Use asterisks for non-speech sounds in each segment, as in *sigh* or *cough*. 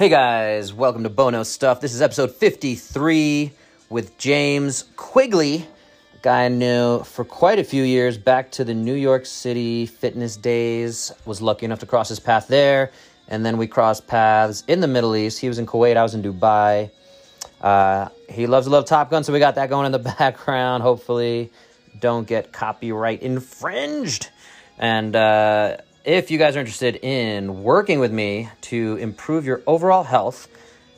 Hey guys, welcome to Bo Knows Stuff. This is episode 53 with James Quigley, a guy I knew for quite a few years back to the New York City fitness days. Was lucky enough to cross his path there, and then we crossed paths in the Middle East. He was in Kuwait, I was in Dubai. Uh, he loves to love Top Gun, so we got that going in the *laughs* background. Hopefully, don't get copyright infringed. And uh, if you guys are interested in working with me to improve your overall health,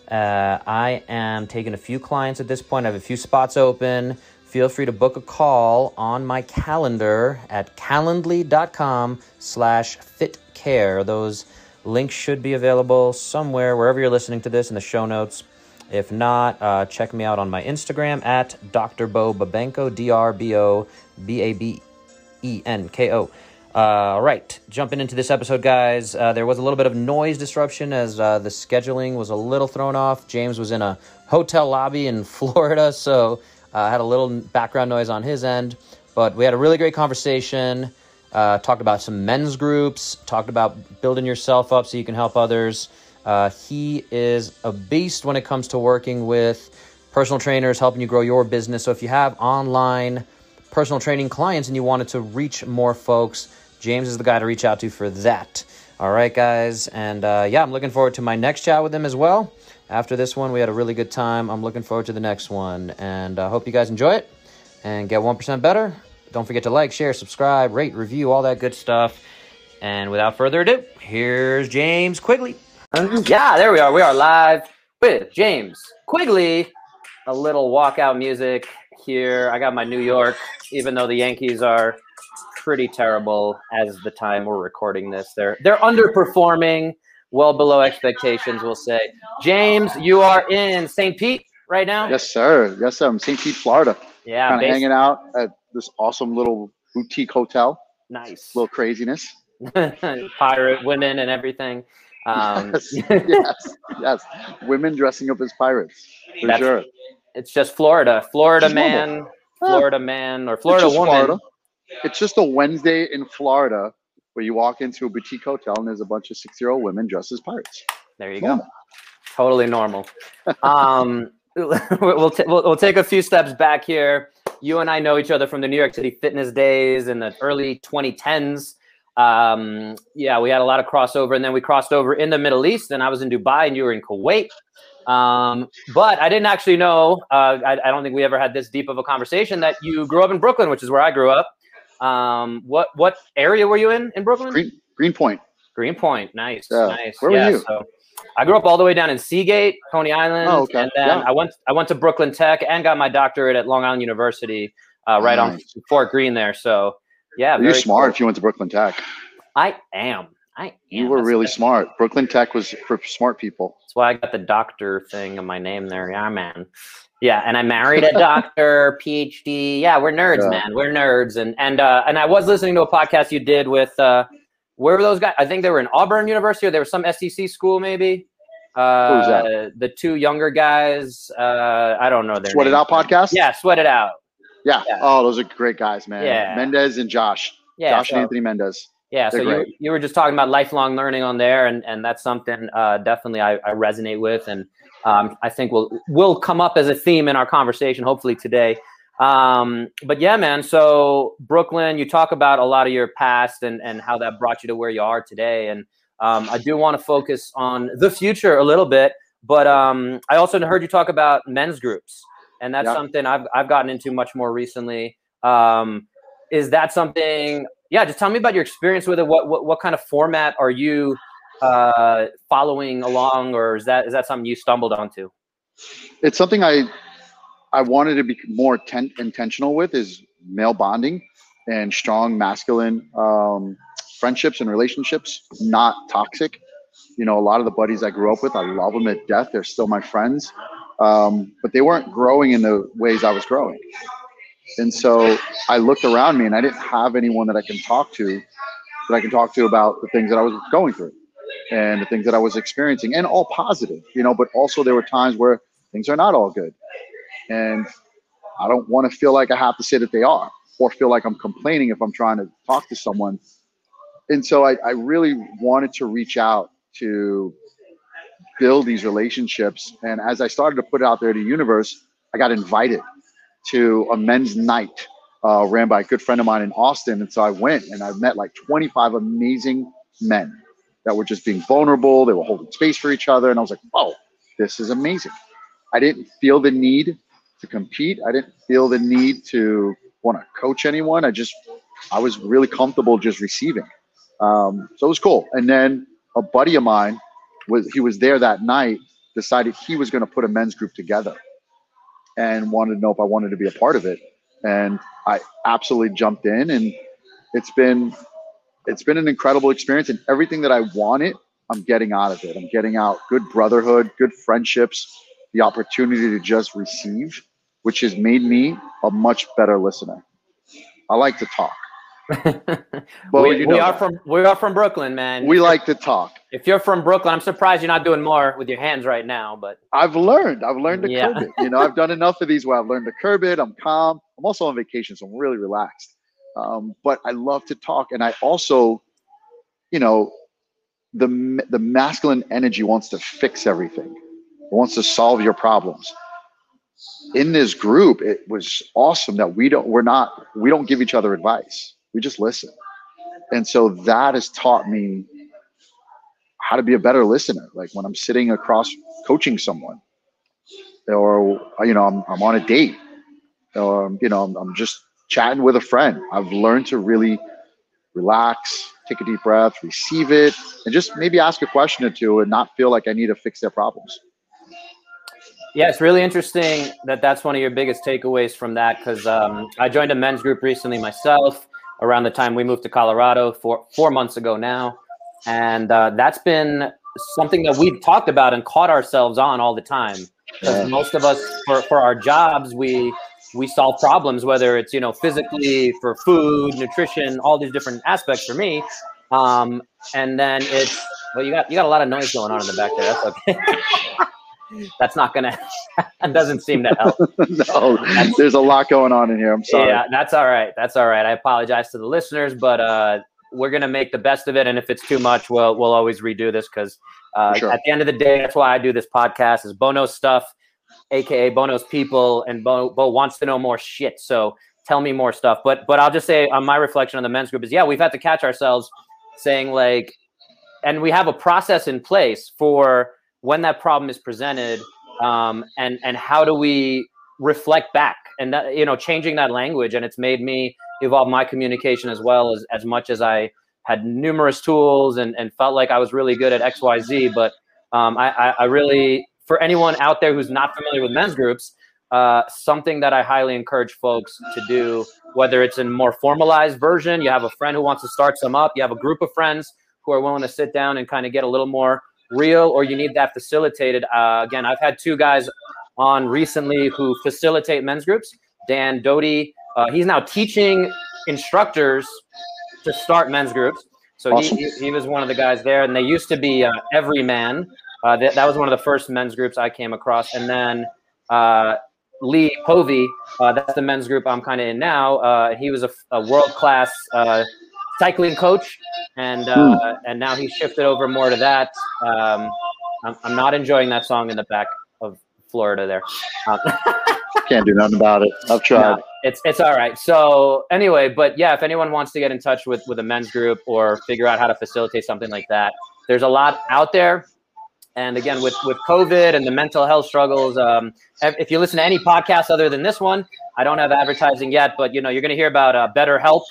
uh, I am taking a few clients at this point. I have a few spots open. Feel free to book a call on my calendar at calendly.com slash fitcare. Those links should be available somewhere, wherever you're listening to this, in the show notes. If not, uh, check me out on my Instagram at Dr. Bo Babenko, D R B O B A B E N K O. Uh, all right, jumping into this episode, guys. Uh, there was a little bit of noise disruption as uh, the scheduling was a little thrown off. James was in a hotel lobby in *laughs* Florida, so I had a little background noise on his end. But we had a really great conversation. Uh, talked about some men's groups. Talked about building yourself up so you can help others. Uh, he is a beast when it comes to working with personal trainers, helping you grow your business. So if you have online personal training clients and you wanted to reach more folks, James is the guy to reach out to for that. All right, guys. And uh, yeah, I'm looking forward to my next chat with him as well. After this one, we had a really good time. I'm looking forward to the next one. And I uh, hope you guys enjoy it and get 1% better. Don't forget to like, share, subscribe, rate, review, all that good stuff. And without further ado, here's James Quigley. yeah, there we are. We are live with James Quigley. A little walkout music here. I got my New York, even though the Yankees are pretty terrible as the time we're recording this. They're they're underperforming, well below expectations, we'll say. James, you are in St. Pete right now. Yes, sir. Yes, sir. I'm St. Pete, Florida. Yeah, kind of hanging out at this awesome little boutique hotel. Nice. Little craziness. *laughs* Pirate women and everything. Um, yes, *laughs* yes, yes. Women dressing up as pirates. For sure. It's just Florida. Florida man. Florida man or Florida woman. Florida it's just a Wednesday in Florida where you walk into a boutique hotel and there's a bunch of six year old women dressed as pirates. There you normal. go. Totally normal. *laughs* um, *laughs* we'll, t- we'll, we'll take a few steps back here. You and I know each other from the New York City fitness days in the early 2010s. Um, yeah, we had a lot of crossover, and then we crossed over in the Middle East. And I was in Dubai, and you were in Kuwait. Um, but I didn't actually know. Uh, I, I, don't think we ever had this deep of a conversation that you grew up in Brooklyn, which is where I grew up. Um, what what area were you in in Brooklyn? Green, Greenpoint. Greenpoint, nice, yeah. nice. Where yeah, were you? So I grew up all the way down in Seagate, Coney Island, oh, okay. and then yeah. I went I went to Brooklyn Tech and got my doctorate at Long Island University, uh, right nice. on Fort Greene there. So yeah, you're smart cool. if you went to Brooklyn Tech. I am. I am. You were That's really smart. Brooklyn Tech was for smart people. That's why I got the doctor thing in my name there. Yeah, man. Yeah, and I married a *laughs* doctor, PhD. Yeah, we're nerds, yeah. man. We're nerds. And and uh, and I was listening to a podcast you did with uh, where were those guys? I think they were in Auburn University or there was some SEC school, maybe. Uh, Who's that? The two younger guys. Uh, I don't know their. Sweat It Out podcast. Yeah, Sweat It Out. Yeah. yeah. Oh, those are great guys, man. Yeah. Mendez and Josh. Yeah. Josh so, and Anthony Mendez. Yeah, They're so you, you were just talking about lifelong learning on there, and, and that's something uh, definitely I, I resonate with, and um, I think will will come up as a theme in our conversation, hopefully today. Um, but yeah, man. So Brooklyn, you talk about a lot of your past and and how that brought you to where you are today, and um, I do want to focus on the future a little bit. But um, I also heard you talk about men's groups, and that's something I've I've gotten into much more recently. Um, is that something? Yeah, just tell me about your experience with it. What what, what kind of format are you? Uh, following along, or is that is that something you stumbled onto? It's something I I wanted to be more ten, intentional with is male bonding and strong masculine um, friendships and relationships, not toxic. You know, a lot of the buddies I grew up with, I love them at death. They're still my friends, um, but they weren't growing in the ways I was growing. And so I looked around me and I didn't have anyone that I can talk to that I can talk to about the things that I was going through and the things that I was experiencing, and all positive, you know. But also there were times where things are not all good, and I don't want to feel like I have to say that they are, or feel like I'm complaining if I'm trying to talk to someone. And so I, I really wanted to reach out to build these relationships. And as I started to put it out there to the universe, I got invited to a men's night uh, ran by a good friend of mine in Austin. And so I went and I met like 25 amazing men that were just being vulnerable. They were holding space for each other. And I was like, oh, this is amazing. I didn't feel the need to compete. I didn't feel the need to want to coach anyone. I just, I was really comfortable just receiving. Um, so it was cool. And then a buddy of mine was, he was there that night, decided he was going to put a men's group together and wanted to know if I wanted to be a part of it. And I absolutely jumped in and it's been, it's been an incredible experience and everything that I wanted, I'm getting out of it. I'm getting out good brotherhood, good friendships, the opportunity to just receive, which has made me a much better listener. I like to talk. *laughs* well, we, we are from we are from Brooklyn, man. We like to talk. If you're from Brooklyn, I'm surprised you're not doing more with your hands right now. But I've learned. I've learned to yeah. curb it. You know, I've done enough of these where I've learned to curb it. I'm calm. I'm also on vacation, so I'm really relaxed. Um, but I love to talk, and I also, you know, the the masculine energy wants to fix everything. It wants to solve your problems. In this group, it was awesome that we don't we're not we don't give each other advice. We just listen. And so that has taught me how to be a better listener. Like when I'm sitting across coaching someone, or you know, I'm, I'm on a date, or you know, I'm, I'm just chatting with a friend. I've learned to really relax, take a deep breath, receive it, and just maybe ask a question or two and not feel like I need to fix their problems. Yeah, it's really interesting that that's one of your biggest takeaways from that because um, I joined a men's group recently myself around the time we moved to Colorado four four months ago now, and uh, that's been something that we've talked about and caught ourselves on all the time. Because most of us, for, for our jobs, we we solve problems, whether it's you know physically for food, nutrition, all these different aspects for me. Um, and then it's well, you got you got a lot of noise going on in the back there. That's okay. *laughs* that's not gonna *laughs* that doesn't seem to help *laughs* no that's, there's a lot going on in here i'm sorry yeah that's all right that's all right i apologize to the listeners but uh we're gonna make the best of it and if it's too much we'll we'll always redo this because uh, sure. at the end of the day that's why i do this podcast is Bo Knows stuff aka bono's people and bo, bo wants to know more shit so tell me more stuff. But but i'll just say on my reflection on the men's group is yeah we've had to catch ourselves saying like and we have a process in place for when that problem is presented um, and and how do we reflect back? And that you know changing that language and it's made me evolve my communication as well as as much as i had numerous tools and, and felt like i was really good at xyz but um, I, I really for anyone out there who's not familiar with men's groups uh, something that i highly encourage folks to do whether it's in more formalized version you have a friend who wants to start some up you have a group of friends who are willing to sit down and kind of get a little more real or you need that facilitated. Uh, again, I've had two guys on recently who facilitate men's groups. Dan Doty, uh, he's now teaching instructors to start men's groups. So awesome. he, he, was one of the guys there, and they used to be uh, Every Man. Uh, that, that was one of the first men's groups I came across, and then uh, Lee Povey, uh, that's the men's group I'm kind of in now. Uh, he was a, a world class uh, cycling coach, and uh, mm. and now he's shifted over more to that. Um, I'm, I'm not enjoying that song in the back of Florida there. Um, *laughs* Can't do nothing about it. I've tried. No, it's it's all right. So anyway, but yeah, if anyone wants to get in touch with with a men's group or figure out how to facilitate something like that, there's a lot out there. And again, with with COVID and the mental health struggles, um, if you listen to any podcast other than this one, I don't have advertising yet, but you know you're going to hear about uh, BetterHelp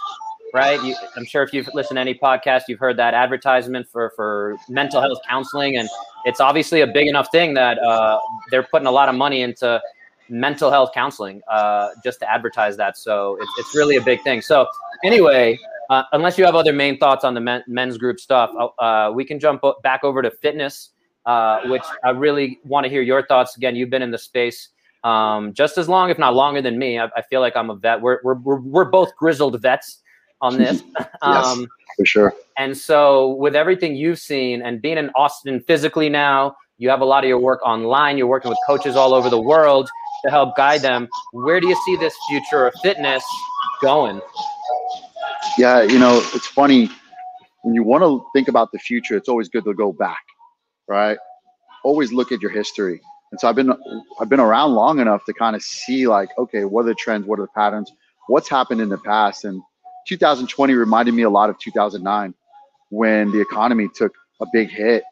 right? You, I'm sure if you've listened to any podcast, you've heard that advertisement for for mental health counseling, and it's obviously a big enough thing that uh, they're putting a lot of money into mental health counseling uh, just to advertise that. So it's, it's really a big thing. So anyway, uh, unless you have other main thoughts on the men, men's group stuff, uh, we can jump back over to fitness, uh, which I really want to hear your thoughts. Again, you've been in the space um, just as long, if not longer than me. I, I feel like I'm a vet. We're, we're, we're, we're both grizzled vets on this. *laughs* *laughs* um, yes, for sure. And so, with everything you've seen and being in Austin physically now, you have a lot of your work online. You're working with coaches all over the world to help guide them. Where do you see this future of fitness going? Yeah, you know, it's funny when you want to think about the future. It's always good to go back, right? always look at your history. And so I've been I've been around long enough to kind of see like, okay, what are the trends? What are the patterns? What's happened in the past? And 2020 reminded me a lot of 2009 when the economy took a big hit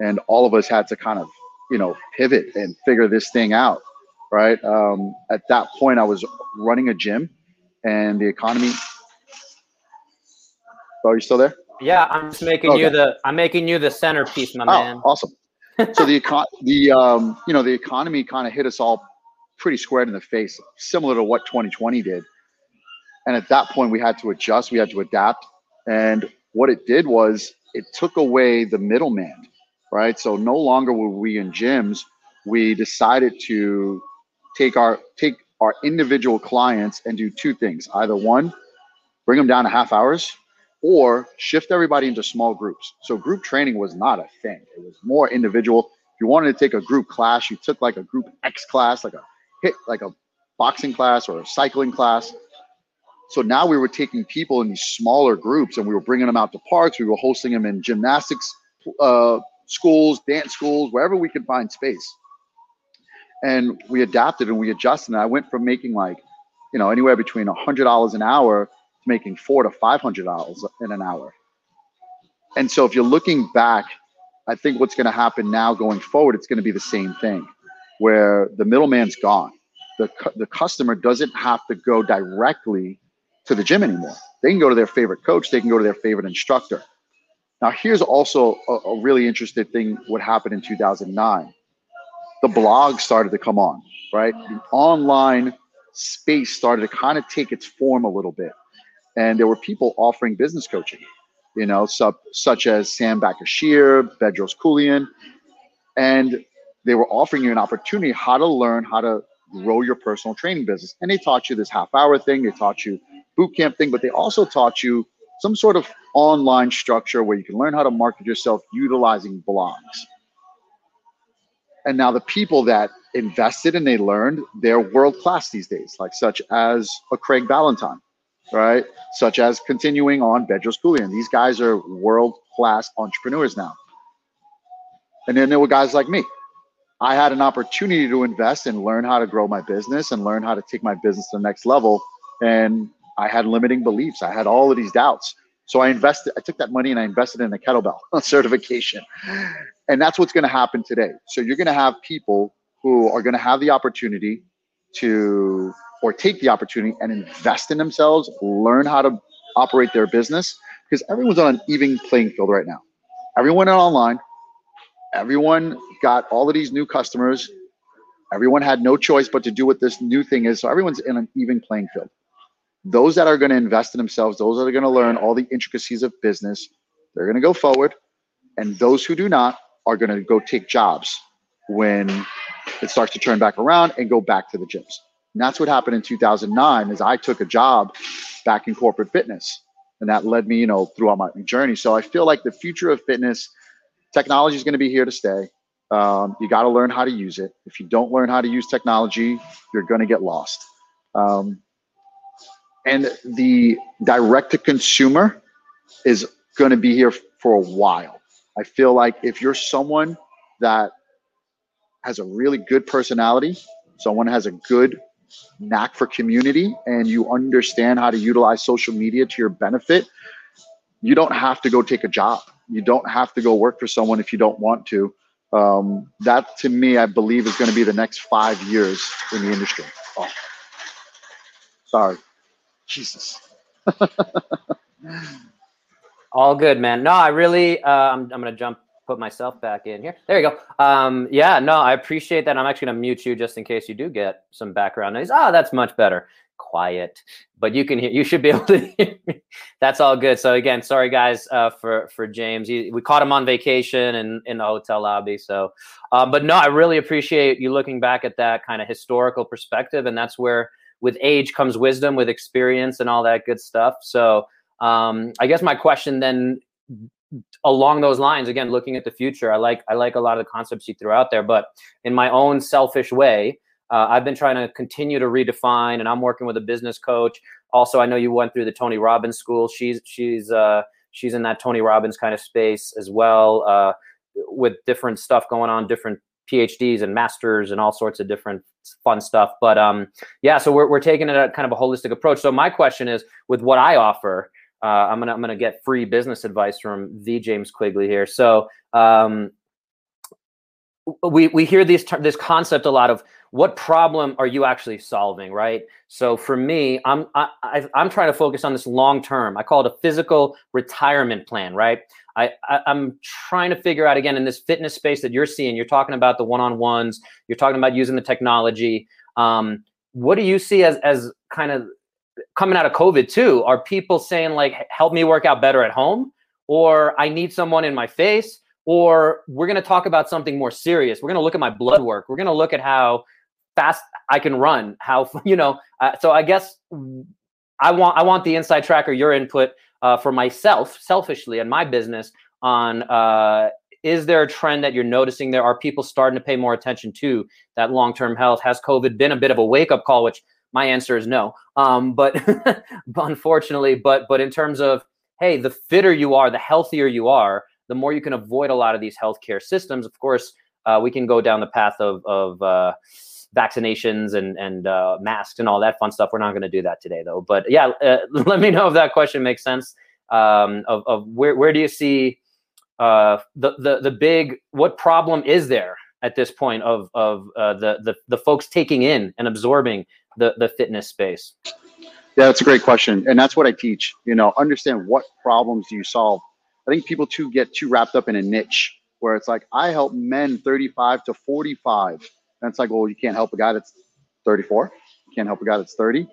and all of us had to kind of, you know, pivot and figure this thing out. Right. Um, at that point, I was running a gym and the economy. Oh, are you still there? Yeah, I'm just making okay. you the I'm making you the centerpiece, my oh, man. Awesome. so the *laughs* econ the um you know the economy kind of hit us all pretty squared in the face, similar to what 2020 did. And at that point, we had to adjust, we had to adapt. And what it did was it took away the middleman, right? So no longer were we in gyms. We decided to take our take our individual clients and do two things. Either one, bring them down to half hours, or shift everybody into small groups. So group training was not a thing. It was more individual. If you wanted to take a group class, you took like a group X class, like a hit, like a boxing class or a cycling class. So now we were taking people in these smaller groups and we were bringing them out to parks. We were hosting them in gymnastics uh, schools, dance schools, wherever we could find space. And we adapted and we adjusted. And I went from making like, you know, anywhere between $100 an hour making four to five hundred dollars in an hour. And so if you're looking back, I think what's going to happen now going forward, it's going to be the same thing, where the middleman's gone. The, the customer doesn't have to go directly to the gym anymore. They can go to their favorite coach. They can go to their favorite instructor. Now, here's also a, a really interesting thing what happened in 2009. The blog started to come on, right? The online space started to kind of take its form a little bit and there were people offering business coaching, you know, sub, such as Sam Bakhtiar, Bedros Keuilian, and they were offering you an opportunity how to learn how to grow your personal training business. And they taught you this half hour thing, they taught you boot camp thing, but they also taught you some sort of online structure where you can learn how to market yourself utilizing blogs. And now the people that invested and they learned, they're world class these days, like such as a Craig Ballantyne right? Such as continuing on Bedros Keuilian. These guys are world class entrepreneurs now. And then there were guys like me. I had an opportunity to invest and learn how to grow my business and learn how to take my business to the next level. And I had limiting beliefs. I had all of these doubts. So I invested, I took that money and I invested in a kettlebell *laughs* certification. And that's what's going to happen today. So you're going to have people who are going to have the opportunity to or take the opportunity and invest in themselves, learn how to operate their business because everyone's on an even playing field right now. Everyone online, everyone got all of these new customers. Everyone had no choice but to do what this new thing is. So everyone's in an even playing field. Those that are going to invest in themselves, those that are going to learn all the intricacies of business, they're going to go forward. And those who do not are going to go take jobs when it starts to turn back around and go back to the gyms. And that's what happened in 2009 is I took a job back in corporate fitness. And that led me, you know, throughout my journey. So I feel like the future of fitness, technology is going to be here to stay. Um, you got to learn how to use it. If you don't learn how to use technology, you're going to get lost. Um, and the direct to consumer is going to be here for a while. I feel like if you're someone that has a really good personality, someone has a good knack for community and you understand how to utilize social media to your benefit, you don't have to go take a job. You don't have to go work for someone if you don't want to. Um, that to me, I believe, is going to be the next five years in the industry. Oh, sorry, Jesus. *laughs* All good, man. No, I really, uh, I'm, I'm going to jump put myself back in here. There you go. Um, yeah, no, I appreciate that. I'm actually gonna mute you just in case you do get some background noise. Ah, oh, that's much better. Quiet, but you can hear. You should be *laughs* able to hear me. That's all good. So again, sorry guys uh, for for James. He, we caught him on vacation and in, in the hotel lobby. So, um, but no, I really appreciate you looking back at that kind of historical perspective, and that's where with age comes wisdom, with experience, and all that good stuff. So. Um, I guess my question then along those lines again looking at the future i like i like a lot of the concepts you threw out there but in my own selfish way uh, i've been trying to continue to redefine and i'm working with a business coach also i know you went through the tony robbins school she's she's uh, she's in that tony robbins kind of space as well uh, with different stuff going on, different PhDs and masters and all sorts of different fun stuff. But um, yeah, so we're we're taking it at kind of a holistic approach. So my question is, with what I offer, uh, I'm gonna I'm gonna get free business advice from the James Quigley here. So um, we we hear this this concept a lot of what problem are you actually solving, right? So for me, I'm I, I, I'm trying to focus on this long term. I call it a physical retirement plan, right? I, I am trying to figure out again in this fitness space that you're seeing. You're talking about the one-on-ones. You're talking about using the technology. Um, what do you see as as kind of coming out of COVID too? Are people saying like, "Help me work out better at home," or "I need someone in my face"? or we're going to talk about something more serious. We're going to look at my blood work. We're going to look at how fast I can run. How *laughs* you know? Uh, so I guess I want I want the inside tracker, your input uh, for myself, selfishly, and my business on. Uh, is there a trend that you're noticing there? Are people starting to pay more attention to that long-term health? Has COVID been a bit of a wake-up call? Which my answer is no. Um, *laughs* but unfortunately, but but in terms of hey, the fitter you are, the healthier you are, the more you can avoid a lot of these healthcare systems. Of course, uh, we can go down the path of, of uh, vaccinations and and uh, masks and all that fun stuff. We're not going to do that today, though. But yeah, uh, *laughs* let me know if that question makes sense. Um, of, of where where do you see uh, the the the big what problem is there at this point of of uh, the the the folks taking in and absorbing the the fitness space? Yeah, that's a great question, and that's what I teach. You know, understand what problems do you solve I think people too get too wrapped up in a niche where it's like I help men 35 to 45. And it's like, well, you can't help a guy that's 34. You can't help a guy that's 30.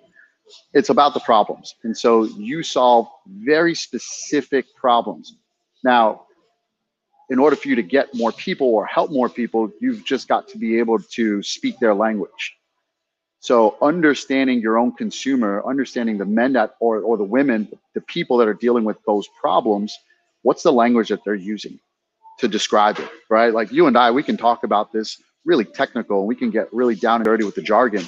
It's about the problems. And so you solve very specific problems. Now, in order for you to get more people or help more people, you've just got to be able to speak their language. So understanding your own consumer, understanding the men that or, or the women, the people that are dealing with those problems what's the language that they're using to describe it, right? Like you and I, we can talk about this really technical and we can get really down and dirty with the jargon.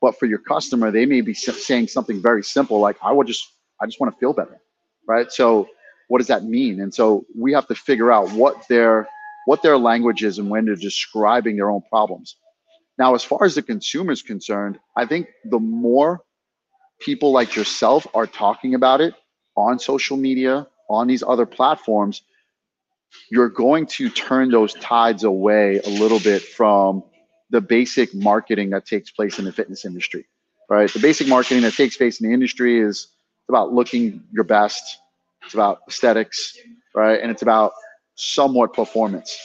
But for your customer, they may be saying something very simple like, I would just, I just want to feel better, right? So what does that mean? And so we have to figure out what their what their language is and when they're describing their own problems. Now, as far as the consumer is concerned, I think the more people like yourself are talking about it on social media, on these other platforms, you're going to turn those tides away a little bit from the basic marketing that takes place in the fitness industry, right? The basic marketing that takes place in the industry is about looking your best, it's about aesthetics, right? And it's about somewhat performance.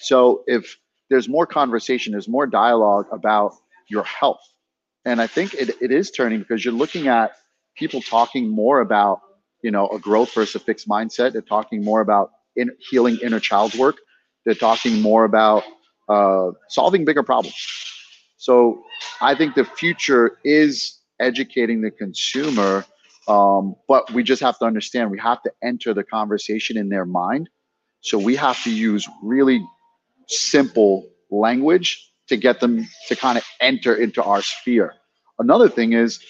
So if there's more conversation, there's more dialogue about your health. And I think it, it is turning because you're looking at people talking more about you know, a growth versus a fixed mindset. They're talking more about in, healing inner child work. They're talking more about uh, solving bigger problems. So I think the future is educating the consumer, um, but we just have to understand we have to enter the conversation in their mind. So we have to use really simple language to get them to kind of enter into our sphere. Another thing is,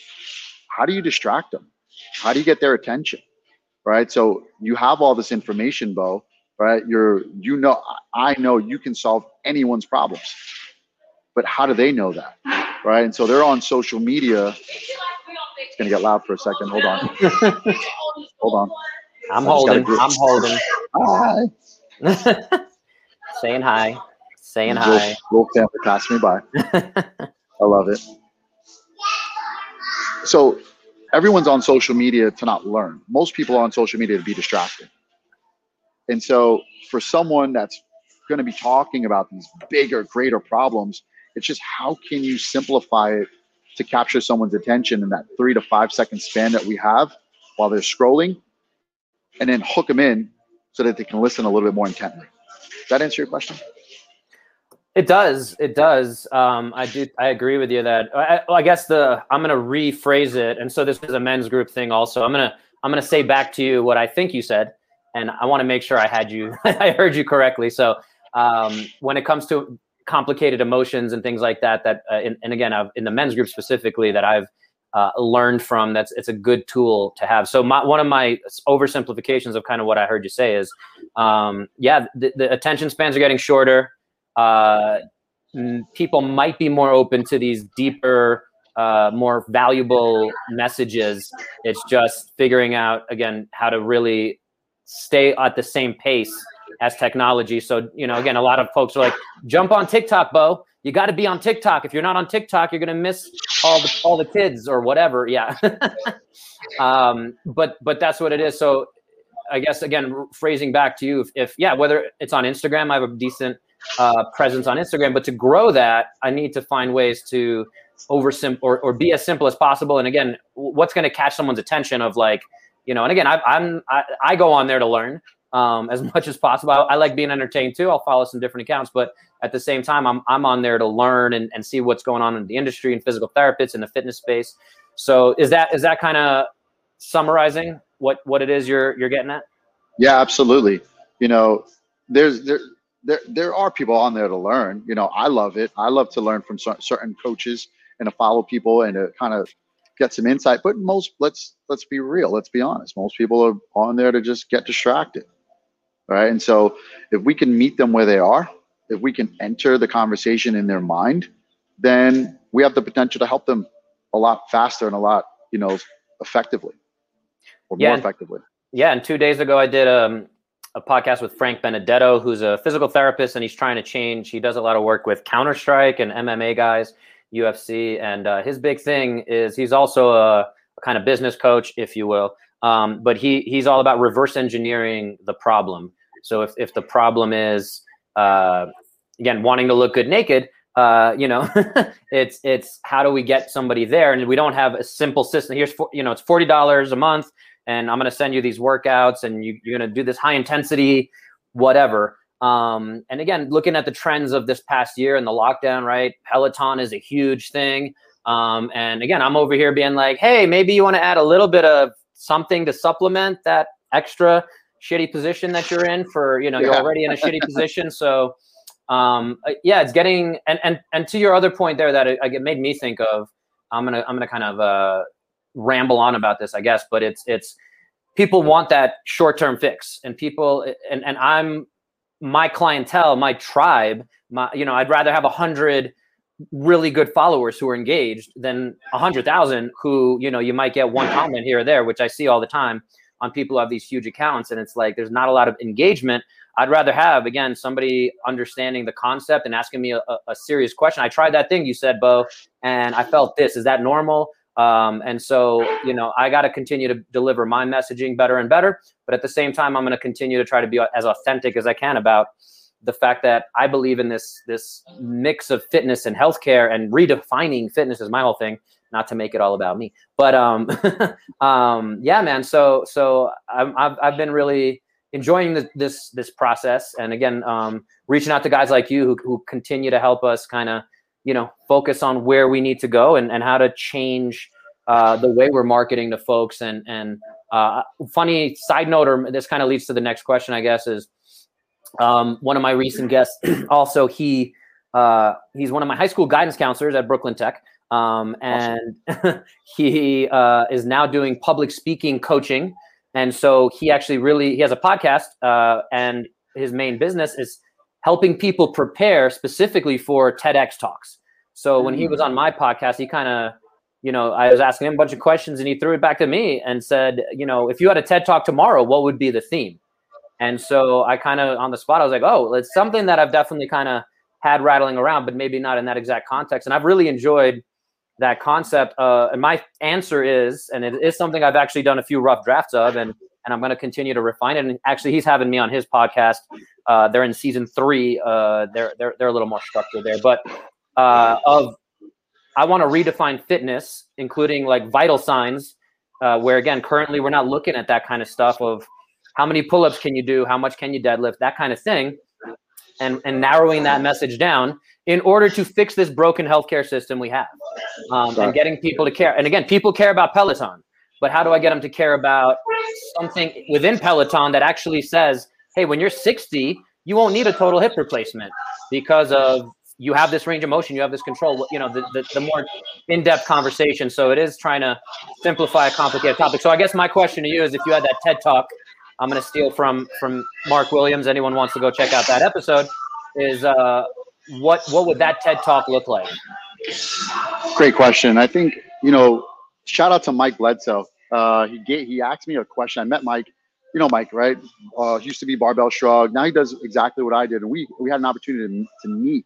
how do you distract them? How do you get their attention? Right. So you have all this information, Bo, right? You're, you know, I know you can solve anyone's problems, but how do they know that? Right. And so they're on social media. It's going to get loud for a second. Hold on. *laughs* Hold on. I'm holding. I'm holding. Hi. *laughs* Saying hi. Saying hi. Little family passed me by. I love it. So everyone's on social media to not learn. Most people are on social media to be distracted. And so for someone that's going to be talking about these bigger, greater problems, it's just how can you simplify it to capture someone's attention in that three to five second span that we have while they're scrolling and then hook them in so that they can listen a little bit more intently. That answer your question? It does. It does. Um, I do. I agree with you that. I, I guess the I'm going to rephrase it, and so this is a men's group thing. Also, I'm gonna I'm gonna say back to you what I think you said, and I want to make sure I had you. *laughs* I heard you correctly. So um, when it comes to complicated emotions and things like that, that uh, in, and again, I've, in the men's group specifically, that I've uh, learned from. That's it's a good tool to have. So my, one of my oversimplifications of kind of what I heard you say is, um, yeah, the, the, attention spans are getting shorter. Uh, people might be more open to these deeper, uh, more valuable messages. It's just figuring out again how to really stay at the same pace as technology. So you know, again, a lot of folks are like, jump on TikTok, Bo you got to be on TikTok. If you're not on TikTok, you're going to miss all the all the kids or whatever. Yeah. *laughs* um, but but that's what it is. So I guess again, phrasing back to you, if, if yeah, whether it's on Instagram, I have a decent uh, presence on Instagram, but to grow that, I need to find ways to oversim or or be as simple as possible. And again, what's going to catch someone's attention of like you know, and again, I, I'm I, I go on there to learn um, as *laughs* much as possible. I, I, like being entertained too. I'll follow some different accounts, but at the same time, I'm, I'm on there to learn and, and see what's going on in the industry and physical therapists in the fitness space. So is that is that kind of summarizing what what it is you're you're getting at? Yeah, absolutely. You know, there's there there there are people on there to learn. You know, I love it. I love to learn from certain coaches and to follow people and to kind of get some insight. But most let's let's be real. Let's be honest. Most people are on there to just get distracted right? And so if we can meet them where they are, if we can enter the conversation in their mind, then we have the potential to help them a lot faster and a lot, you know, effectively or yeah, more effectively. Yeah. And two days ago, I did um, a podcast with Frank Benedetto, who's a physical therapist and he's trying to change. He does a lot of work with Counter Strike and MMA guys, UFC. And uh, his big thing is he's also a, a kind of business coach, if you will. Um, but he he's all about reverse engineering the problem. So if, if the problem is uh, again wanting to look good naked, uh, you know, *laughs* it's it's how do we get somebody there? And we don't have a simple system. Here's for, you know it's forty dollars a month, and I'm going to send you these workouts, and you, you're going to do this high intensity, whatever. Um, and again, looking at the trends of this past year and the lockdown, right? Peloton is a huge thing. Um, and again, I'm over here being like, hey, maybe you want to add a little bit of something to supplement that extra shitty position that you're in for you know you're already in a shitty position. So um uh, yeah it's getting and and and to your other point there that it, it made me think of i'm gonna i'm gonna kind of uh ramble on about this i guess but it's it's people want that short-term fix and people and and i'm my clientele my tribe my you know i'd rather have a hundred really good followers who are engaged than a hundred thousand who you know you might get one comment here or there which i see all the time on people who have these huge accounts and it's like there's not a lot of engagement. I'd rather have again somebody understanding the concept and asking me a, a serious question. I tried that thing you said bo and i felt this. Is that normal? Um, and so you know i got to continue to deliver my messaging better and better but at the same time i'm going to continue to try to be as authentic as i can about the fact that i believe in this this mix of fitness and healthcare and redefining fitness is my whole thing not to make it all about me. But um *laughs* um yeah man. So so i have I've been really enjoying this this this process. And again um reaching out to guys like you who, who continue to help us kind of you know focus on where we need to go and, and how to change uh, the way we're marketing to folks. And and uh, funny side note or this kind of leads to the next question i guess is um, one of my recent guests *clears throat* also he uh, he's one of my high school guidance counselors at brooklyn tech um, and awesome. *laughs* he uh, is now doing public speaking coaching. And so he actually really he has a podcast, uh, and his main business is helping people prepare specifically for TEDx talks. So mm-hmm. when he was mm. on my podcast, he kind of, you know, I was asking him a bunch of questions, and he threw it back to me and said, you know, if you had a TED talk tomorrow, what would be the theme? And so I kind of on the spot, I was like, oh, it's something that I've definitely kind of had rattling around, but maybe not in that exact context. And I've really enjoyed that concept. Uh, and my answer is, and it is something I've actually done a few rough drafts of, and and I'm going to continue to refine it. And actually, he's having me on his podcast. Uh, they're in season three. Uh, they're they're they're a little more structured there, but uh, of I want to redefine fitness, including like vital signs. Uh, where again, currently we're not looking at that kind of stuff of how many pull-ups can you do, how much can you deadlift, that kind of thing, and and narrowing that message down in order to fix this broken healthcare system we have um, and getting people to care. And again, people care about Peloton, but how do I get them to care about something within Peloton that actually says, hey, when you're 60, you won't need a total hip replacement because of you have this range of motion, you have this control. You know, the the, the more in depth conversation. So it is trying to simplify a complicated topic. So I guess my question to you is, if you had that TED talk, I'm going to steal from from Mark Williams. Anyone wants to go check out that episode? Is uh, what what would that TED talk look like? Great question. I think you know. Shout out to Mike Bledsoe. Uh, he gave, he asked me a question. I met Mike. You know Mike, right? Uh, used to be Barbell Shrugged. Now he does exactly what I did, and we we had an opportunity to, to meet.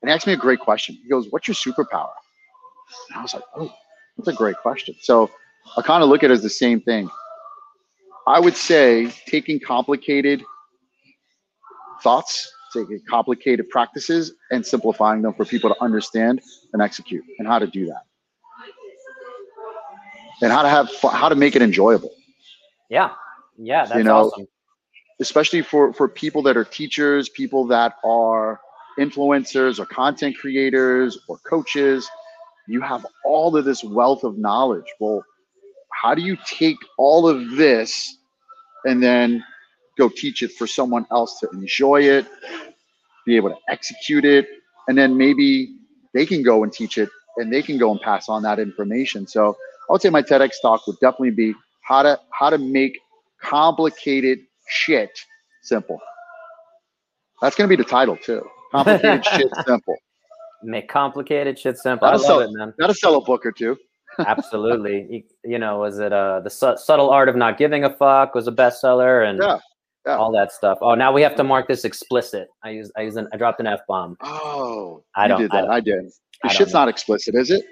And he asked me a great question. He goes, "What's your superpower?" And I was like, "Oh, that's a great question." So I kind of look at it as the same thing. I would say taking complicated thoughts, taking complicated practices, and simplifying them for people to understand and execute, and how to do that and how to have fun, how to make it enjoyable. Yeah, yeah, that's you know, awesome. especially for for people that are teachers, people that are influencers or content creators or coaches. You have all of this wealth of knowledge. Well, how do you take all of this and then go teach it for someone else to enjoy it, be able to execute it, and then maybe they can go and teach it and they can go and pass on that information. So I would say my TEDx talk would definitely be how to how to make complicated shit simple. That's gonna be the title too. Complicated *laughs* shit simple. Make complicated shit simple. I Gotta love sell, it, man. gotta sell a book or two. *laughs* Absolutely. You, you know, was it uh the Su- subtle art of not giving a fuck was a bestseller and Yeah, yeah. all that stuff. Oh, now we have to mark this explicit. I use I use an, I dropped an f bomb. Oh, I don't- did I that. I, did. The shit's know. not explicit, is it?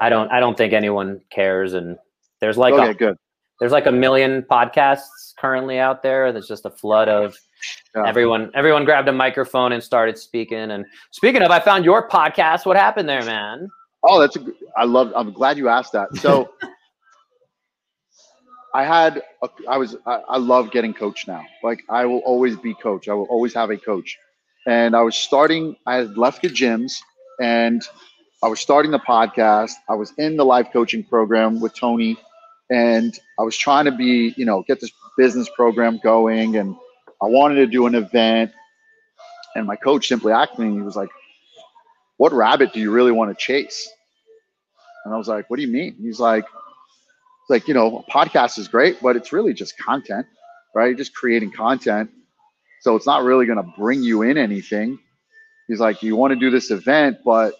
I don't I don't think anyone cares and there's like okay, a, good. there's like a million podcasts currently out there. There's just a flood of Yeah. everyone everyone grabbed a microphone and started speaking. And speaking of, I found your podcast. What happened there, man? Oh, that's a. I love. I'm glad you asked that. So, *laughs* I had. A, I was. I, I love getting coached now. Like I will always be coach. I will always have a coach. And I was starting. I had left the gyms, and I was starting the podcast. I was in the life coaching program with Tony, and I was trying to be, you know, get this business program going, and I wanted to do an event. And my coach simply asked me. He was like, what rabbit do you really want to chase? And I was like, what do you mean? He's like, like, you know, a podcast is great, but it's really just content, right? You're just creating content. So it's not really going to bring you in anything. He's like, you want to do this event, but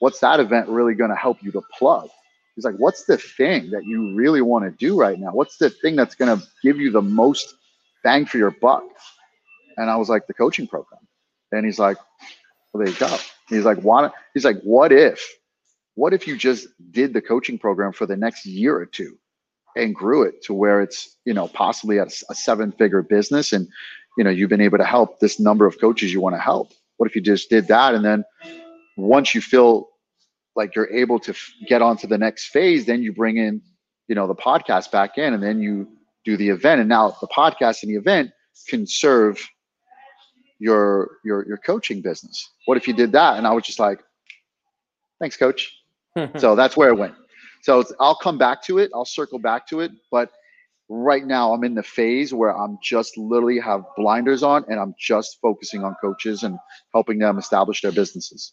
what's that event really going to help you to plug? He's like, what's the thing that you really want to do right now? What's the thing that's going to give you the most bang for your buck? And I was like, the coaching program. And he's like, well, there you go. He's like, why? He's like, what if? What if you just did the coaching program for the next year or two, and grew it to where it's you know possibly a, a seven-figure business, and you know you've been able to help this number of coaches you want to help. What if you just did that, and then once you feel like you're able to f- get on to the next phase, then you bring in you know the podcast back in, and then you do the event, and now the podcast and the event can serve your your your coaching business. What if you did that? And I was just like, thanks, coach. *laughs* so that's where it went. So it's, I'll come back to it. I'll circle back to it. But right now, I'm in the phase where I'm just literally have blinders on, and I'm just focusing on coaches and helping them establish their businesses.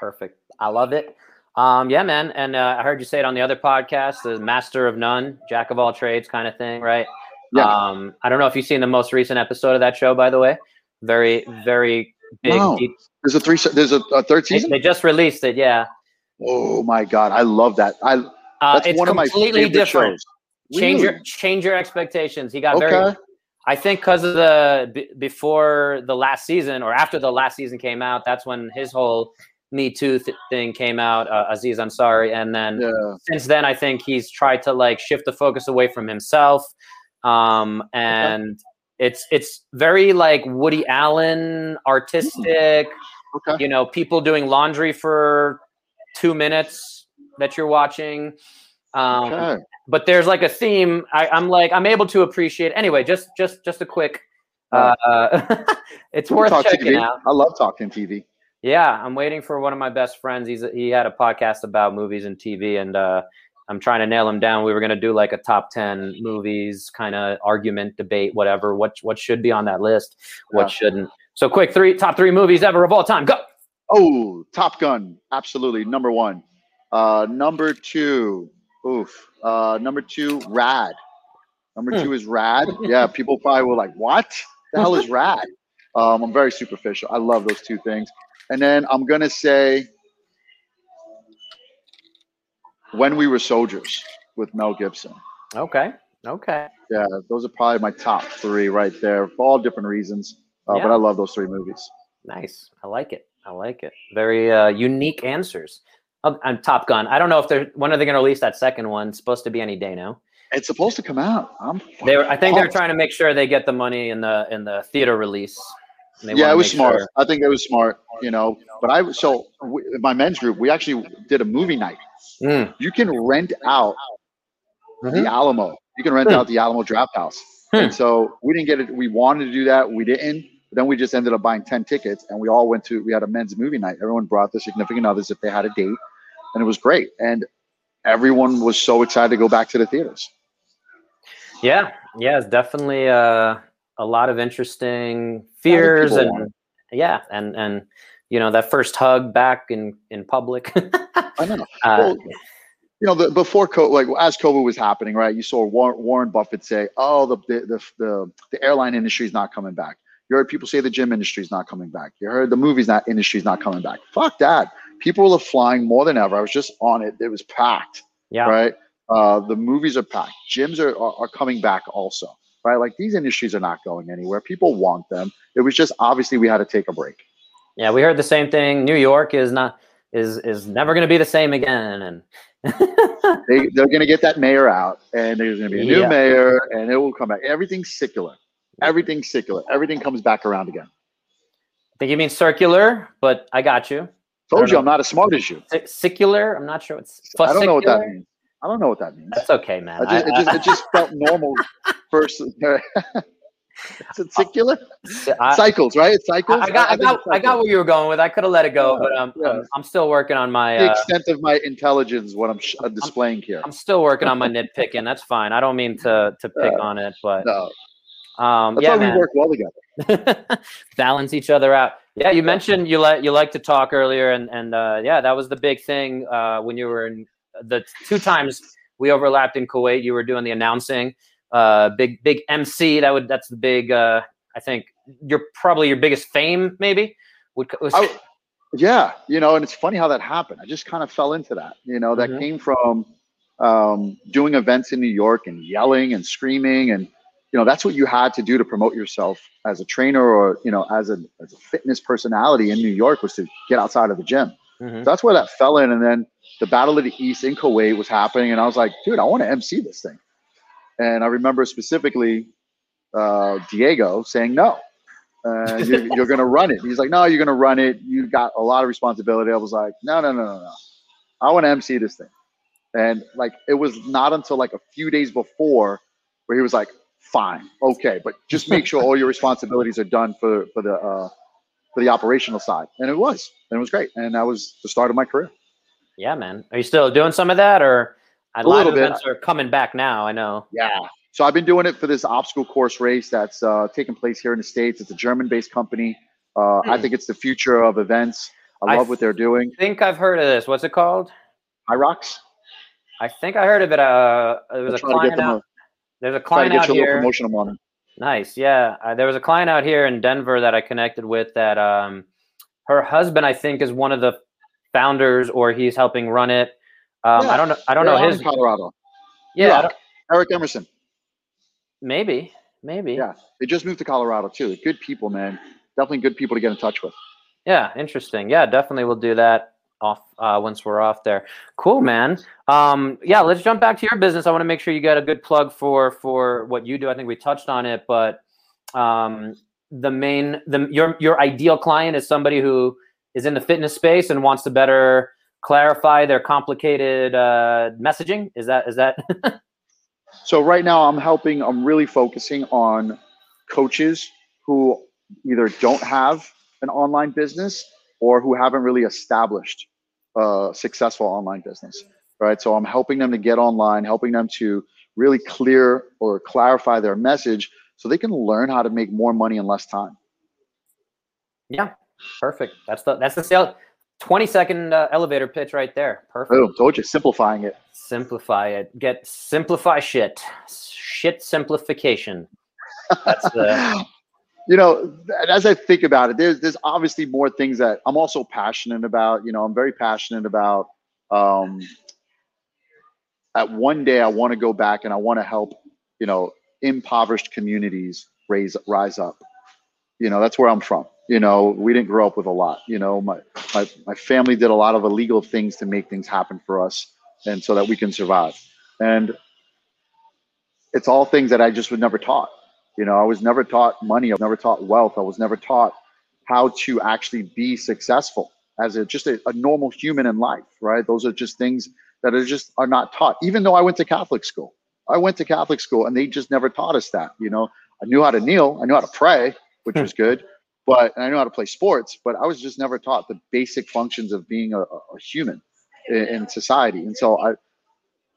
Perfect. I love it. Um, yeah, man. And uh, I heard you say it on the other podcast, the master of none, jack of all trades kind of thing, right? Yeah. Um, I don't know if you've seen the most recent episode of that show, by the way. Very, very big. No. There's a three. There's a, a third They, season. they just released it. Yeah. Oh my god, I love that. I Uh, that's it's one of my completely different. shows. Change your change your expectations. He got very I think because of the b- before the last season or after the last season came out, that's when his whole Me Too th- thing came out. Uh, Aziz Ansari, and then Yeah. since then, I think he's tried to like shift the focus away from himself, um, and it's it's very like Woody Allen, artistic. Okay. You know, people doing laundry for two minutes that you're watching. Um, Okay. but there's like a theme I, i'm like i'm able to appreciate anyway just just just a quick uh, *laughs* it's worth checking TV. out I love talking TV. yeah i'm waiting for one of my best friends he's he had a podcast about movies and tv and uh i'm trying to nail him down we were going to do like a top 10 movies kind of argument debate whatever what what should be on that list what Yeah. shouldn't So quick, three top three movies ever of all time. Go. Oh, Top Gun, absolutely number one. Uh, number two, oof. Uh, number two, Rad. Number Hmm. two is Rad. Yeah, people probably were like, "What the hell is Rad?" Um, I'm very superficial. I love those two things. And then I'm gonna say, When We Were Soldiers with Mel Gibson. Okay. Okay. Yeah, those are probably my top three right there for all different reasons. Uh, Yeah. But I love those three movies. Nice. I like it. I like it. Very uh, unique answers. Oh, and Top Gun. I don't know if they're when are they going to release that second one? It's supposed to be any day now. It's supposed to come out. I'm They were, I think they're trying to make sure they get the money in the in the theater release. Yeah, it was smart. sure- I think it was smart. You know, but I so we, my men's group we actually did a movie night. Mm, You can rent out Mhm. the Alamo. You can rent Hmm. out the Alamo Drafthouse. Hmm. And so we didn't get it. We wanted to do that. We didn't. But then we just ended up buying ten tickets, and we all went to. We had a men's movie night. Everyone brought their significant others if they had a date, and it was great. And everyone was so excited to go back to the theaters. Yeah, yeah, it's definitely uh, a lot of interesting fears and yeah, and and you know that first hug back in in public. *laughs* I know. uh, you know, the, before COVID, like as COVID was happening, right? You saw Warren, Warren Buffett say, "Oh, the the the the airline industry is not coming back." You heard people say the gym industry is not coming back. You heard the movies not industry is not coming back. Fuck that. People are flying more than ever. I was just on it. It was packed, yeah, right? Uh, the movies are packed. Gyms are, are are coming back also, right? Like these industries are not going anywhere. People want them. It was just obviously we had to take a break. yeah. We heard the same thing. New York is not is is never going to be the same again, and *laughs* They they're gonna get that mayor out, and there's gonna be a new Yeah. mayor, and it will come back. Everything's secular. Everything's secular. Everything comes back around again. I think you mean circular, but I got you. Told you know. I'm not as smart as you. Secular. I'm not sure what's. I don't know what that means. I don't know what that means. That's okay, man. I just, it I- just it just felt normal *laughs* first. *laughs* Is it secular? I- Cycles, right? It's cycles. I, I got, I got, it's I got where you were going with. I could have let it go, Yeah, but um, yeah. I'm, I'm still working on my. the Uh, extent of my intelligence, what I'm sh- uh, displaying here. I'm still working on my nitpicking. That's fine. I don't mean to to pick Yeah. on it, but No, um, that's yeah, why we man. work well together. *laughs* balance each other out. Yeah, you mentioned you like you like to talk earlier, and and uh, yeah, that was the big thing uh, when you were in the two times we overlapped in Kuwait. You were doing the announcing, uh, big big MC. That would that's the big. Uh, I think you're probably your biggest fame, maybe. Would, was, I- Yeah, you know, and it's funny how that happened. I just kind of fell into that. You know, that Mhm. came from um, doing events in New York and yelling and screaming, and you know, that's what you had to do to promote yourself as a trainer or you know, as a as a fitness personality in New York was to get outside of the gym. Mhm. So that's where that fell in, and then the Battle of the East in Kuwait was happening, and I was like, dude, I want to MC this thing. And I remember specifically uh, Diego saying no. Uh, you're, *laughs* you're going to run it. He's like, no, you're going to run it. You got a lot of responsibility. I was like, no, no, no, no, no. I want to MC this thing. And like, it was not until like a few days before where he was like, fine, okay, but just make sure all your responsibilities are done for for the uh, for the operational side. And it was, and it was great. And that was the start of my career. yeah, man. Are you still doing some of that, or uh, A live little bit. events are coming back now? I know. Yeah. So I've been doing it for this obstacle course race that's uh, taking place here in the states. It's a German-based company. Uh, I Hmm. think it's the future of events. I I love what they're doing. I think I've heard of this. What's it called? Rocks. I think I heard of it. Uh, there was a to get client out. There's a client get out you a little here. promotional on. Nice, yeah. Uh, there was a client out here in Denver that I connected with. That um, her husband, I think, is one of the founders, or he's helping run it. Um, Yeah, I don't know. I don't They're know his. Colorado. Yeah. Eric Emerson. maybe, maybe. Yeah. They just moved to Colorado too. Good people, man. Definitely good people to get in touch with. Yeah, interesting. Yeah, definitely we'll do that off uh, once we're off there. Cool, man. Um, yeah, let's jump back to your business. I want to make sure you get a good plug for for what you do. I think we touched on it, but um, the main the your your ideal client is somebody who is in the fitness space and wants to better clarify their complicated uh, messaging. Is that is that? *laughs* So right now I'm helping, I'm really focusing on coaches who either don't have an online business or who haven't really established a successful online business. Right. So I'm helping them to get online, helping them to really clear or clarify their message so they can learn how to make more money in less time. Yeah, perfect. That's the that's the sale. 20 second uh, elevator pitch right there. Perfect. Boom. Told you, simplifying it. Simplify it. Get simplify shit. Shit simplification. That's the. *laughs* you know, as I think about it, there's there's obviously more things that I'm also passionate about. You know, I'm very passionate about. Um, at one day, I want to go back and I want to help. You know, impoverished communities raise rise up. You know, that's where I'm from. You know, we didn't grow up with a lot. You know, my my my family did a lot of illegal things to make things happen for us, and so that we can survive. And it's all things that I just would never taught. You know, I was never taught money. I was never taught wealth. I was never taught how to actually be successful as a just a, a normal human in life. Right? Those are just things that are just are not taught. Even though I went to Catholic school, I went to Catholic school, and they just never taught us that. You know, I knew how to kneel. I knew how to pray, which was hmm. good but I knew how to play sports, but I was just never taught the basic functions of being a, a human in, in, society. And so I,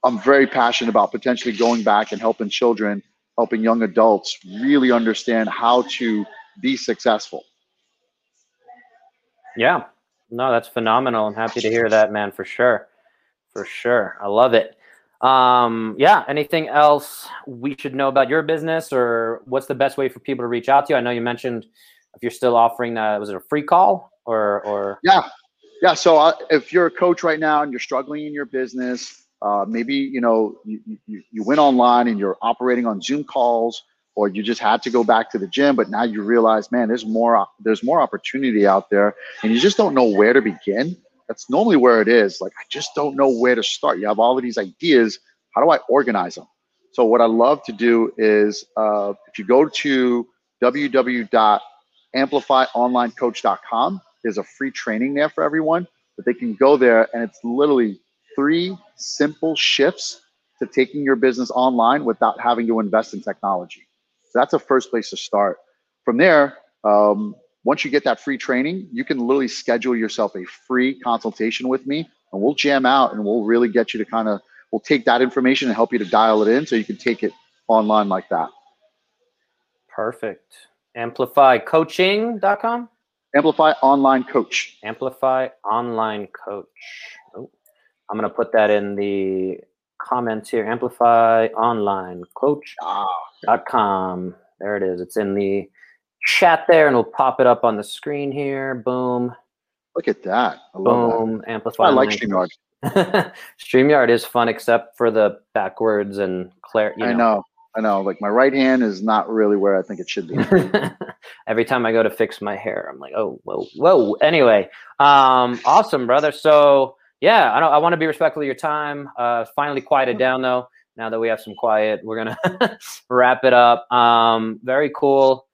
I'm very passionate about potentially going back and helping children, helping young adults really understand how to be successful. Yeah, no, that's phenomenal. I'm happy to hear that, man, for sure. For sure. I love it. Um, yeah, anything else we should know about your business or what's the best way for people to reach out to you? I know you mentioned if you're still offering that, was it a free call or or? Yeah, yeah. So uh, if you're a coach right now and you're struggling in your business, uh, maybe you know you, you you went online and you're operating on Zoom calls, or you just had to go back to the gym, but now you realize, man, there's more there's more opportunity out there, and you just don't know where to begin. That's normally where it is. Like I just don't know where to start. You have all of these ideas. How do I organize them? So what I love to do is uh, if you go to www amplifyonlinecoach.com. There's a free training there for everyone, but they can go there and it's literally three simple shifts to taking your business online without having to invest in technology. So that's a first place to start. From there, um, once you get that free training, you can literally schedule yourself a free consultation with me and we'll jam out and we'll really get you to kind of, we'll take that information and help you to dial it in so you can take it online like that. Perfect amplifycoaching.com amplify online coach amplify online coach oh, i'm going to put that in the comments here. Amplify online coach.com there it is. It's in the chat there and we'll pop it up on the screen here. Boom. Look at that. I boom that. amplify i like streamyard. *laughs* Streamyard is fun except for the backwards and clear you know. i know. I know, like my right hand is not really where I think it should be. *laughs* Every time I go to fix my hair, I'm like, oh, whoa, whoa. Anyway, um, awesome, brother. So yeah, I, I want to be respectful of your time. Uh, finally quieted down though. Now that we have some quiet, we're gonna *laughs* wrap it up. Um, very cool.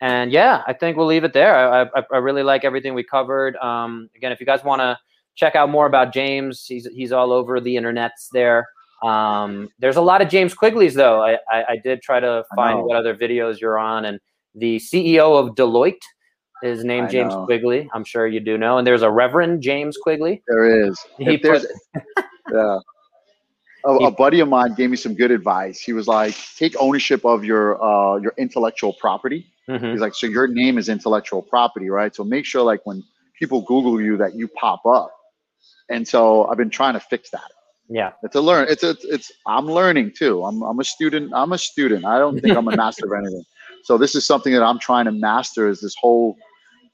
And yeah, I think we'll leave it there. I, I, I really like everything we covered. Um, again, if you guys want to check out more about James, he's he's all over the internets there. Um, there's a lot of James Quigleys though. I, I, I did try to find what other videos you're on, and the CEO of Deloitte is name I James know. Quigley. I'm sure you do know. And there's a Reverend James Quigley. There is. He put, yeah. A, a, buddy of mine gave me some good advice. He was like, take ownership of your uh, your intellectual property. Mm-hmm. He's like, so your name is intellectual property, right? So make sure like when people Google you that you pop up. And so I've been trying to fix that. Yeah. It's a learn. It's a, it's, I'm learning too. I'm, I'm a student. I'm a student. I don't think I'm a master of anything. So this is something that I'm trying to master is this whole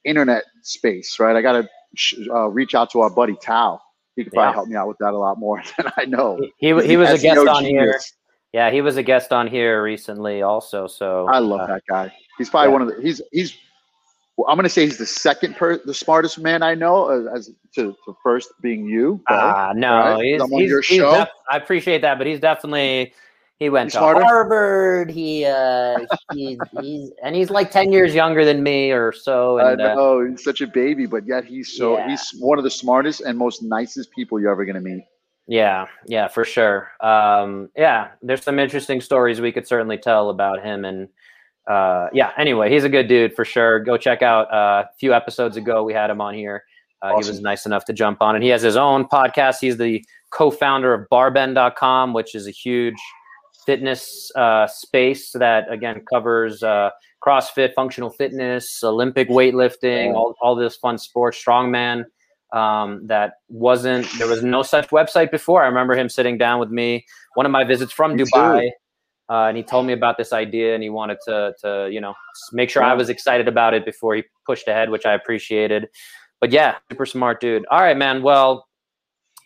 internet space, right? I got to uh, reach out to our buddy Tao. He could probably yeah. help me out with that a lot more *laughs* than I know. He, he, he was a guest on here. Yeah, he was a guest on here recently also. So I love uh, that guy. He's probably yeah. one of the, he's, he's well, I'm to say he's the second per the smartest man I know, as, as to, to, first being you. Ah, uh, no, right? he's, he's, he's def- I appreciate that, but he's definitely he went to smarter? Harvard. He uh, he's, he's and he's like ten years younger than me or so. And, I uh, know uh, he's such a baby, but yet he's so yeah. he's one of the smartest and most nicest people you're ever going to meet. Yeah, yeah, for sure. Um, yeah, there's some interesting stories we could certainly tell about him and uh, yeah, anyway, he's a good dude for sure. Go check out uh, a few episodes ago. We had him on here. Uh, awesome. He was nice enough to jump on, and he has his own podcast. He's the co-founder of BarBend.com, which is a huge fitness uh, space that again covers uh, CrossFit, functional fitness, Olympic weightlifting, all, all this fun sports, strongman. Um, that wasn't there was no such website before. I remember him sitting down with me, one of my visits from me Dubai, uh, and he told me about this idea, and he wanted to to you know make sure I was excited about it before he pushed ahead, which I appreciated. But yeah, super smart dude. All right, man. Well,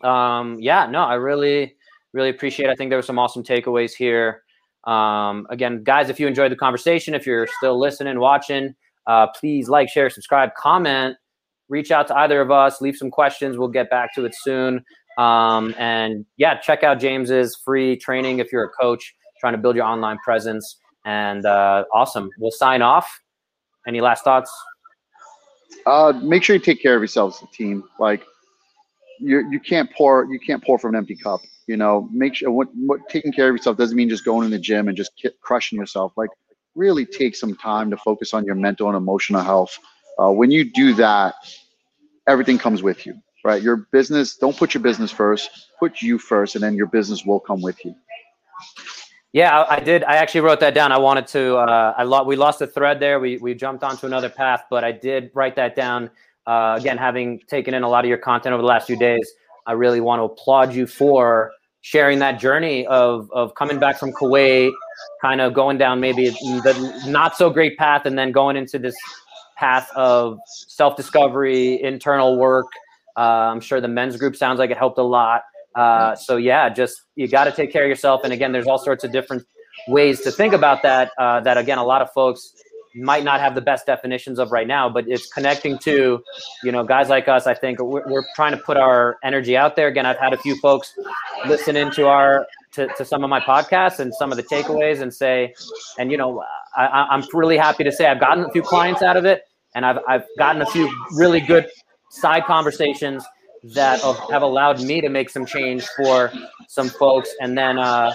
um, yeah, no, I really really appreciate. It. I think there were some awesome takeaways here. Um, again, guys, if you enjoyed the conversation, if you're still listening, watching, uh, please like, share, subscribe, comment, reach out to either of us, leave some questions. We'll get back to it soon. Um, and yeah, check out James's free training if you're a coach trying to build your online presence. And uh, awesome. We'll sign off. Any last thoughts? Uh, make sure you take care of yourselves, the team. Like you, you can't pour you can't pour from an empty cup. You know, make sure what, what taking care of yourself doesn't mean just going in the gym and just crushing yourself. Like, really take some time to focus on your mental and emotional health. Uh, when you do that, everything comes with you, right? Your business, don't put your business first, put you first, and then your business will come with you. Yeah, I, I did. I actually wrote that down. I wanted to. Uh, I lo- we lost a thread there. We we jumped onto another path, but I did write that down. Uh, again, having taken in a lot of your content over the last few days, I really want to applaud you for sharing that journey of of coming back from Kuwait, kind of going down maybe the not so great path, and then going into this path of self discovery, internal work. Uh, I'm sure the men's group sounds like it helped a lot. Uh, so yeah, just you got to take care of yourself. And again, there's all sorts of different ways to think about that. Uh, that again, a lot of folks might not have the best definitions of right now, but it's connecting to, you know, guys like us. I think we're, we're trying to put our energy out there. Again, I've had a few folks listen into our to, to some of my podcasts and some of the takeaways and say, and you know, I, I'm really happy to say I've gotten a few clients out of it, and I've I've gotten a few really good side conversations that have allowed me to make some change for some folks. And then uh,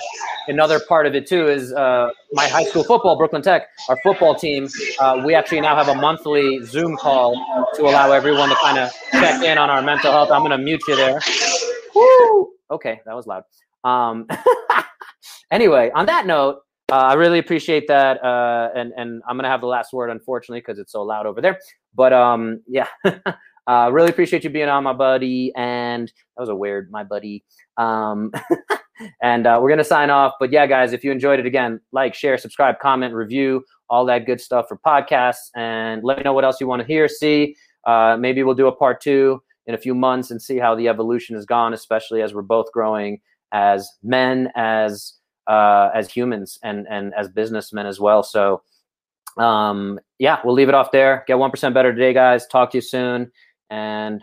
another part of it too is uh, my high school football, Brooklyn Tech, our football team. Uh, we actually now have a monthly Zoom call to allow everyone to kind of check in on our mental health. I'm going to mute you there. Woo! Okay, that was loud. Um, *laughs* anyway, on that note, uh, I really appreciate that, uh, and and I'm gonna have the last word, unfortunately, because it's so loud over there. But um, yeah, *laughs* Uh, really appreciate you being on, my buddy. And that was a weird, my buddy. Um, *laughs* and uh, we're gonna sign off. But yeah, guys, if you enjoyed it, again, like, share, subscribe, comment, review, all that good stuff for podcasts, and let me know what else you want to hear, see. Uh, maybe we'll do a part two in a few months and see how the evolution has gone, especially as we're both growing as men, as uh, as humans, and and as businessmen as well. So um, yeah, we'll leave it off there. Get one percent better today, guys. Talk to you soon and